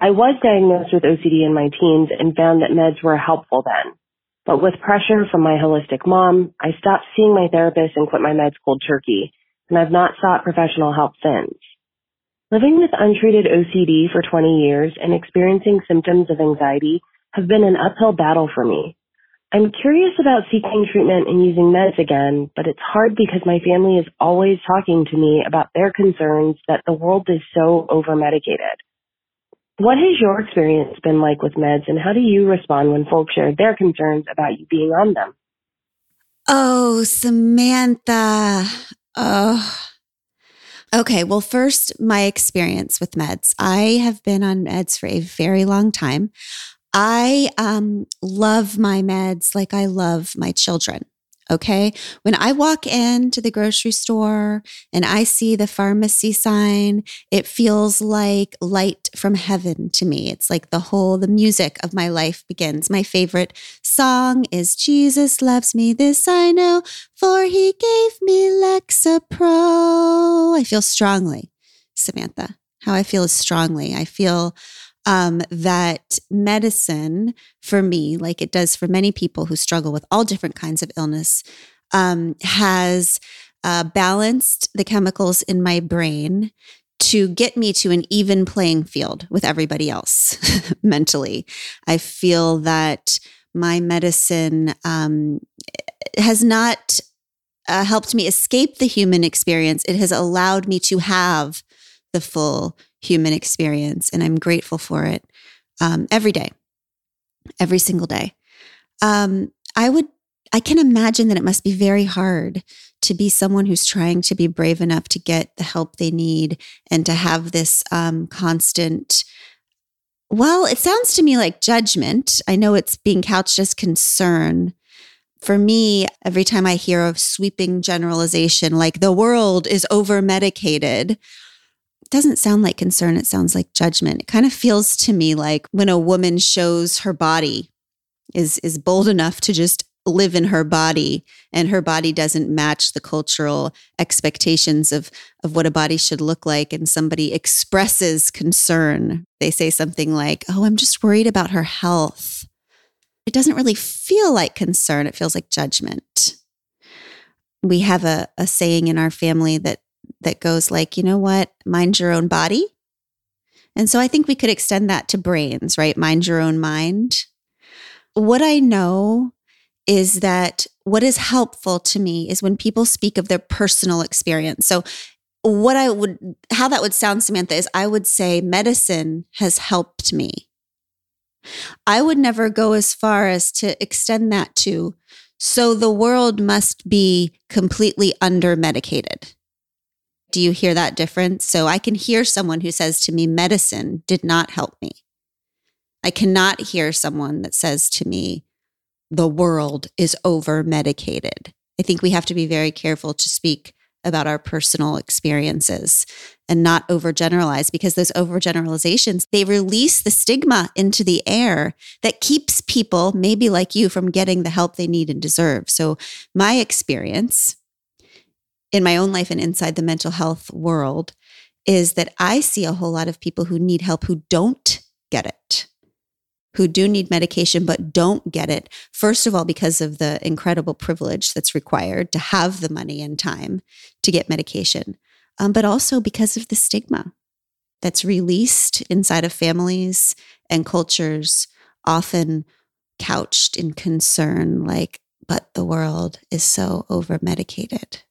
I was diagnosed with OCD in my teens and found that meds were helpful then. But with pressure from my holistic mom, I stopped seeing my therapist and quit my meds cold turkey, and I've not sought professional help since. Living with untreated OCD for 20 years and experiencing symptoms of anxiety have been an uphill battle for me. I'm curious about seeking treatment and using meds again, but it's hard because my family is always talking to me about their concerns that the world is so overmedicated. What has your experience been like with meds and how do you respond when folks share their concerns about you being on them? Oh, Samantha. Oh, Okay, well, first, my experience with meds. I have been on meds for a very long time. I um, love my meds like I love my children. Okay. When I walk into the grocery store and I see the pharmacy sign, it feels like light from heaven to me. It's like the whole, the music of my life begins. My favorite song is Jesus Loves Me, This I Know, for He gave me Lexapro. I feel strongly, Samantha, how I feel is strongly. I feel um, that medicine for me, like it does for many people who struggle with all different kinds of illness, um, has uh, balanced the chemicals in my brain to get me to an even playing field with everybody else mentally. I feel that my medicine um, has not uh, helped me escape the human experience. It has allowed me to have the full human experience. And I'm grateful for it um, every day, every single day. Um, I would, I can imagine that it must be very hard to be someone who's trying to be brave enough to get the help they need and to have this um, constant. Well, it sounds to me like judgment. I know it's being couched as concern. For me, every time I hear of sweeping generalization, like the world is over medicated, doesn't sound like concern. It sounds like judgment. It kind of feels to me like when a woman shows her body, is is bold enough to just live in her body and her body doesn't match the cultural expectations of of what a body should look like and somebody expresses concern they say something like oh i'm just worried about her health it doesn't really feel like concern it feels like judgment we have a, a saying in our family that that goes like, you know what, mind your own body. And so I think we could extend that to brains, right? Mind your own mind. What I know is that what is helpful to me is when people speak of their personal experience. So, what I would, how that would sound, Samantha, is I would say medicine has helped me. I would never go as far as to extend that to, so the world must be completely under medicated. Do you hear that difference? So I can hear someone who says to me, medicine did not help me. I cannot hear someone that says to me, the world is over medicated. I think we have to be very careful to speak about our personal experiences and not overgeneralize because those overgeneralizations they release the stigma into the air that keeps people maybe like you from getting the help they need and deserve so my experience in my own life and inside the mental health world is that I see a whole lot of people who need help who don't get it, who do need medication but don't get it. First of all, because of the incredible privilege that's required to have the money and time to get medication, um, but also because of the stigma that's released inside of families and cultures, often couched in concern like, but the world is so over medicated.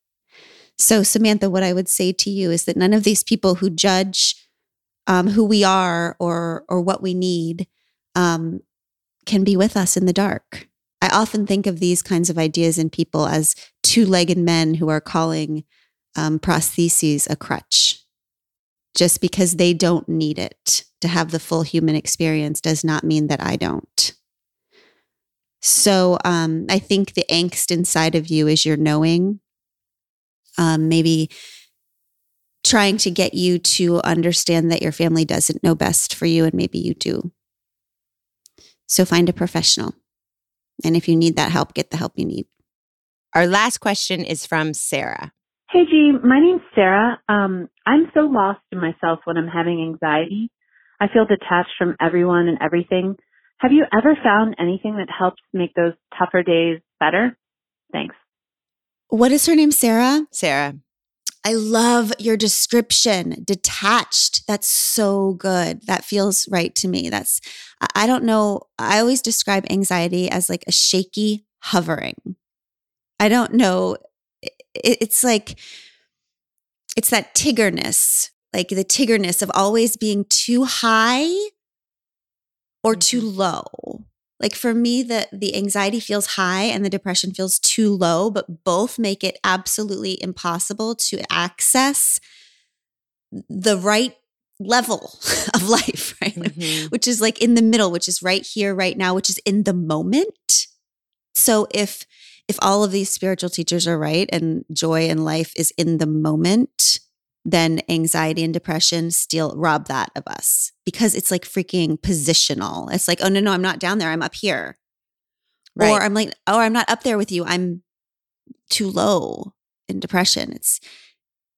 So, Samantha, what I would say to you is that none of these people who judge um, who we are or or what we need um, can be with us in the dark. I often think of these kinds of ideas in people as two-legged men who are calling um, prostheses a crutch. Just because they don't need it to have the full human experience does not mean that I don't. So um, I think the angst inside of you is your knowing um, maybe trying to get you to understand that your family doesn't know best for you and maybe you do. So find a professional. And if you need that help, get the help you need. Our last question is from Sarah. Hey, G, my name's Sarah. Um, I'm so lost in myself when I'm having anxiety. I feel detached from everyone and everything. Have you ever found anything that helps make those tougher days better? Thanks. What is her name? Sarah? Sarah. I love your description. Detached. That's so good. That feels right to me. That's, I don't know. I always describe anxiety as like a shaky hovering. I don't know. It's like, it's that tiggerness, like the tiggerness of always being too high or too mm-hmm. low. Like for me, the the anxiety feels high and the depression feels too low, but both make it absolutely impossible to access the right level of life, right? Mhm. Which is like in the middle, which is right here, right now, which is in the moment. So if if all of these spiritual teachers are right and joy in life is in the moment, then anxiety and depression steal rob that of us because it's like freaking positional. It's like, oh no, no, I'm not down there. I'm up here. Or I'm like, oh, I'm not up there with you. I'm too low in depression. It's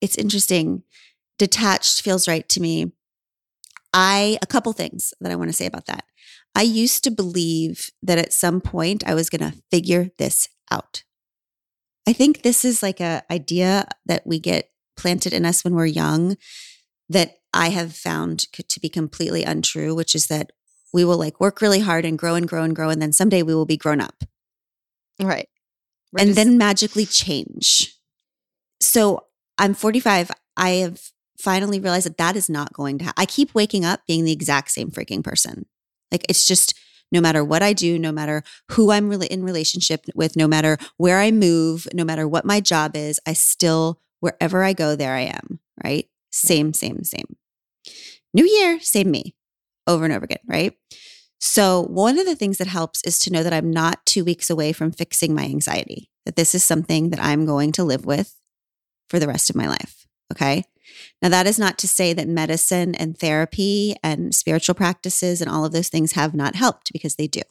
it's interesting. Detached feels right to me. I a couple things that I want to say about that. I used to believe that at some point I was going to figure this out. I think this is like a idea that we get planted in us when we're young that I have found to be completely untrue, which is that we will like work really hard and grow and grow and grow and then someday we will be grown up Right. We're and just- then magically change. So I'm 45. I have finally realized that that is not going to happen. I keep waking up being the exact same freaking person. Like it's just no matter what I do, no matter who I'm really in relationship with, no matter where I move, no matter what my job is, I still, wherever I go, there I am, right? Same, same, same. New year, same me over and over again, right? So, one of the things that helps is to know that I'm not two weeks away from fixing my anxiety, that this is something that I'm going to live with for the rest of my life. Okay. Now, that is not to say that medicine and therapy and spiritual practices and all of those things have not helped because they do.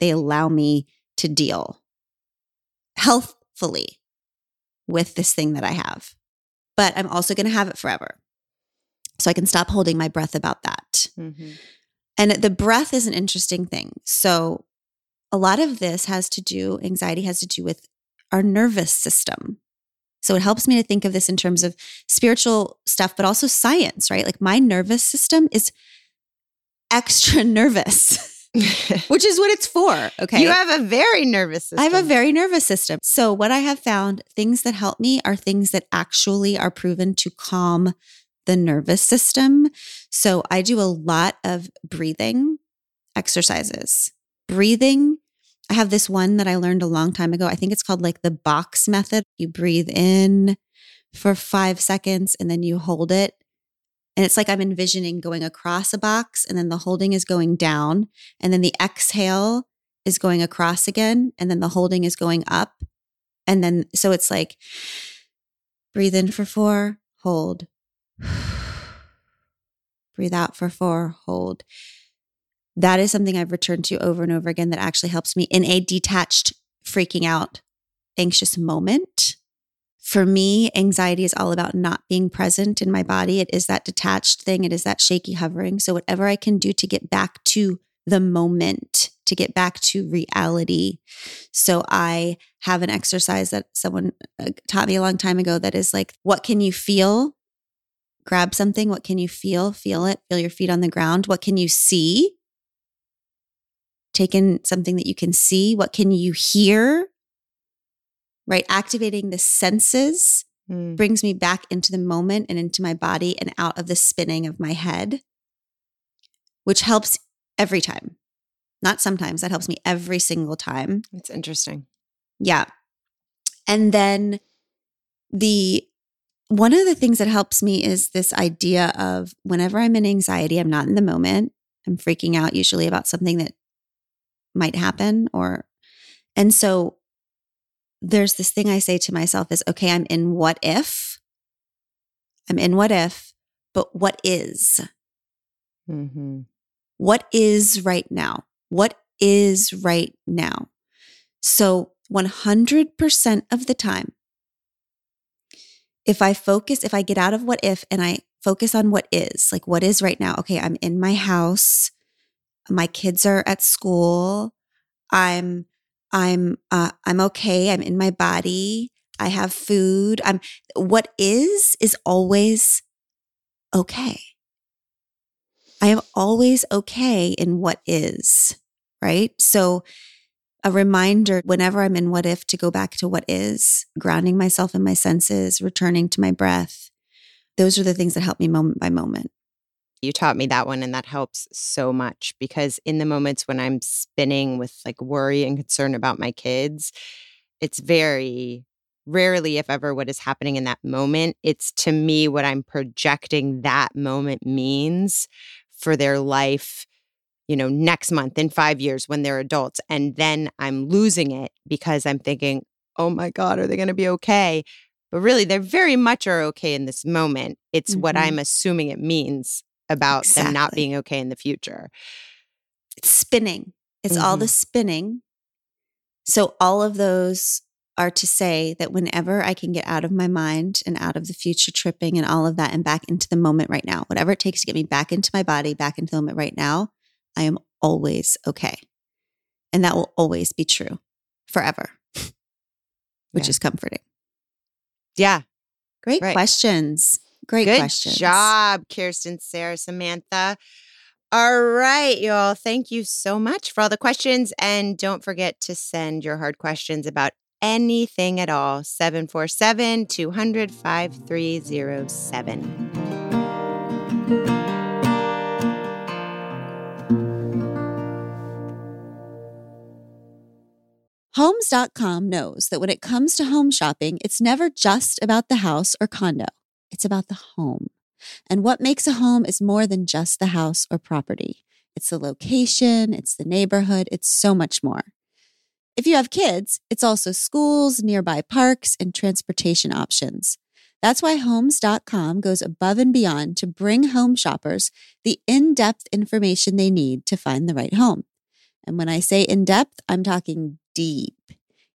They allow me to deal healthfully with this thing that I have, but I'm also going to have it forever. So I can stop holding my breath about that. Mhm. And the breath is an interesting thing. So, a lot of this has to do, anxiety has to do with our nervous system. So, it helps me to think of this in terms of spiritual stuff, but also science, right? Like, my nervous system is extra nervous, which is what it's for. Okay. You have a very nervous system. I have a very nervous system. So, what I have found, things that help me are things that actually are proven to calm the nervous system. So, I do a lot of breathing exercises. Breathing, I have this one that I learned a long time ago. I think it's called like the box method. You breathe in for five seconds and then you hold it. And it's like I'm envisioning going across a box and then the holding is going down. And then the exhale is going across again and then the holding is going up. And then so it's like breathe in for 4 hold. Breathe out for 4 hold. That is something i've returned to over and over again that actually helps me in a detached freaking out anxious moment for me anxiety is all about not being present in my body it is that detached thing it is that shaky hovering so whatever i can do to get back to the moment to get back to reality. So I have an exercise that someone uh, taught me a long time ago that is like, what can you feel? Grab something. What can you feel? Feel it. Feel your feet on the ground. What can you see? Take in something that you can see. What can you hear? Right? Activating the senses Mm. brings me back into the moment and into my body and out of the spinning of my head, which helps every time. Not sometimes, that helps me every single time. It's interesting. Yeah. And then the one of the things that helps me is this idea of whenever I'm in anxiety, I'm not in the moment. I'm freaking out usually about something that might happen or and so there's this thing I say to myself is okay, I'm in what if? I'm in what if, but what is? Mm-hmm. What is right now? What is right now? So 100% of the time, if I focus, if I get out of what if and I focus on what is, like what is right now, okay, I'm in my house, my kids are at school, I'm, I'm, uh, I'm okay, I'm in my body, I have food, I'm, what is, is always okay. I am always okay in what is, right? So, a reminder whenever I'm in what if to go back to what is, grounding myself in my senses, returning to my breath. Those are the things that help me moment by moment. You taught me that one, and that helps so much because in the moments when I'm spinning with like worry and concern about my kids, it's very rarely, if ever, what is happening in that moment. It's to me what I'm projecting that moment means for their life, you know, next month, in five years when they're adults. And then I'm losing it because I'm thinking, oh my God, are they going to be okay? But really, they very much are okay in this moment. It's mm-hmm. what I'm assuming it means about exactly. them not being okay in the future. It's spinning. It's mm-hmm. all the mm-hmm. spinning. So, all of those are to say that whenever I can get out of my mind and out of the future tripping and all of that and back into the moment right now, whatever it takes to get me back into my body, back into the moment right now, I am always okay. And that will always be true forever, which yeah. is comforting. Yeah. Great right. questions. Great Good questions. job, Kirsten, Sarah, Samantha. All right, y'all. Thank you so much for all the questions. And don't forget to send your hard questions about anything at all. 747 200 5307. Homes.com knows that when it comes to home shopping, it's never just about the house or condo, it's about the home. And what makes a home is more than just the house or property. It's the location, it's the neighborhood, it's so much more. If you have kids, it's also schools, nearby parks, and transportation options. That's why Homes.com goes above and beyond to bring home shoppers the in depth information they need to find the right home. And when I say in depth, I'm talking deep.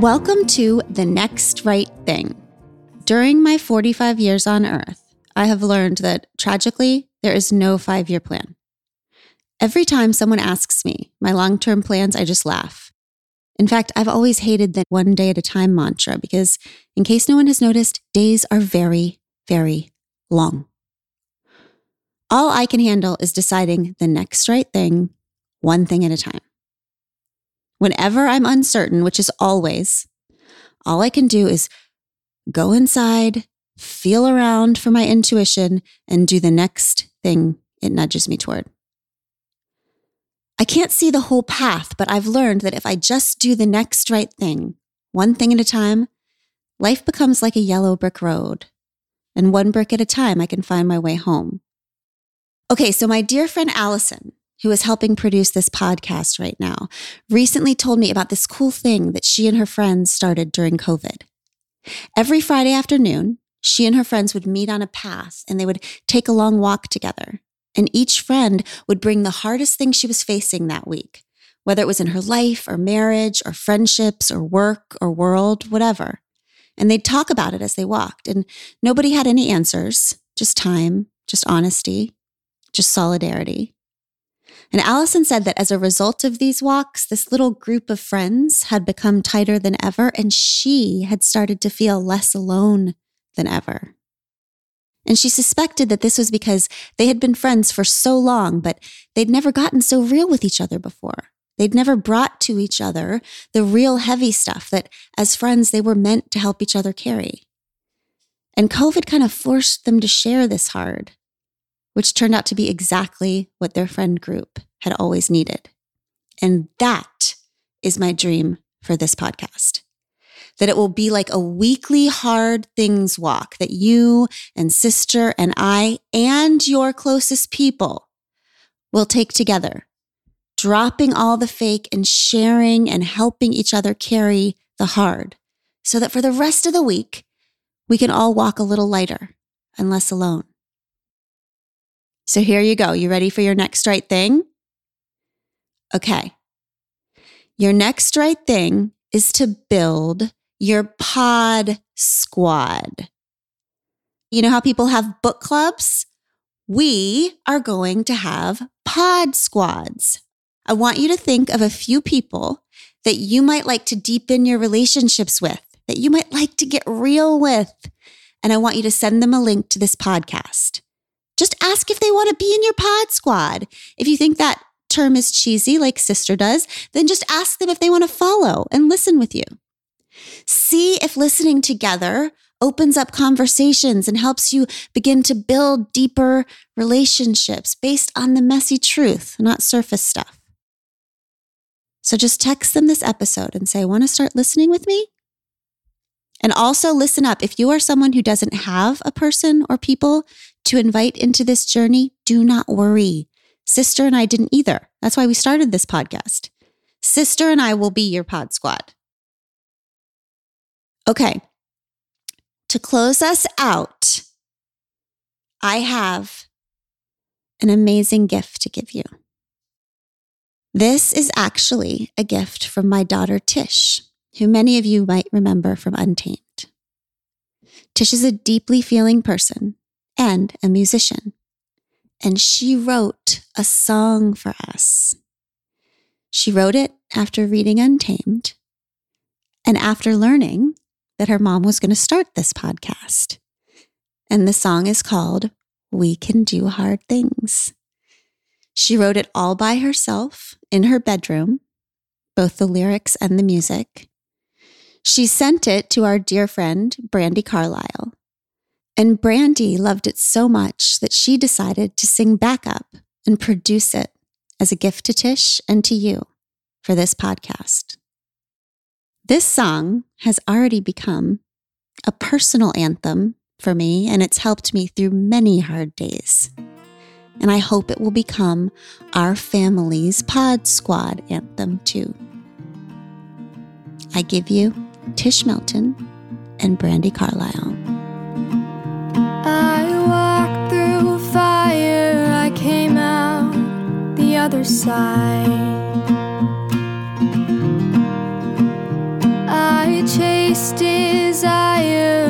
Welcome to The Next Right Thing. During my 45 years on Earth, I have learned that tragically, there is no five year plan. Every time someone asks me my long term plans, I just laugh. In fact, I've always hated the one day at a time mantra because, in case no one has noticed, days are very, very long. All I can handle is deciding the next right thing, one thing at a time. Whenever I'm uncertain, which is always, all I can do is go inside, feel around for my intuition, and do the next thing it nudges me toward. I can't see the whole path, but I've learned that if I just do the next right thing, one thing at a time, life becomes like a yellow brick road. And one brick at a time, I can find my way home. Okay, so my dear friend Allison, who is helping produce this podcast right now, recently told me about this cool thing that she and her friends started during COVID. Every Friday afternoon, she and her friends would meet on a path and they would take a long walk together. And each friend would bring the hardest thing she was facing that week, whether it was in her life or marriage or friendships or work or world, whatever. And they'd talk about it as they walked. And nobody had any answers, just time, just honesty, just solidarity. And Allison said that as a result of these walks, this little group of friends had become tighter than ever, and she had started to feel less alone than ever. And she suspected that this was because they had been friends for so long, but they'd never gotten so real with each other before. They'd never brought to each other the real heavy stuff that, as friends, they were meant to help each other carry. And COVID kind of forced them to share this hard which turned out to be exactly what their friend group had always needed. And that is my dream for this podcast. That it will be like a weekly hard things walk that you and sister and I and your closest people will take together, dropping all the fake and sharing and helping each other carry the hard so that for the rest of the week, we can all walk a little lighter and less alone. So here you go. You ready for your next right thing? Okay. Your next right thing is to build your pod squad. You know how people have book clubs? We are going to have pod squads. I want you to think of a few people that you might like to deepen your relationships with that you might like to get real with. And I want you to send them a link to this podcast. Just ask if they want to be in your pod squad. If you think that term is cheesy, like sister does, then just ask them if they want to follow and listen with you. See if listening together opens up conversations and helps you begin to build deeper relationships based on the messy truth, not surface stuff. So just text them this episode and say, Want to start listening with me? And also listen up. If you are someone who doesn't have a person or people to invite into this journey, do not worry. Sister and I didn't either. That's why we started this podcast. Sister and I will be your pod squad. Okay. To close us out, I have an amazing gift to give you. This is actually a gift from my daughter Tish, who many of you might remember from Untamed. Tish is a deeply feeling person and a musician, and she wrote a song for us. She wrote it after reading Untamed and after learning that her mom was going to start this podcast. And the song is called We Can Do Hard Things. She wrote it all by herself in her bedroom, both the lyrics and the music. She sent it to our dear friend, Brandi Carlile. And Brandi loved it so much that she decided to sing backup and produce it as a gift to Tish and to you for this podcast. This song has already become a personal anthem for me, and it's helped me through many hard days. And I hope it will become our family's Pod Squad anthem too. I give you Tish Melton and Brandi Carlile. I walked through fire, I came out the other side. I chased desire,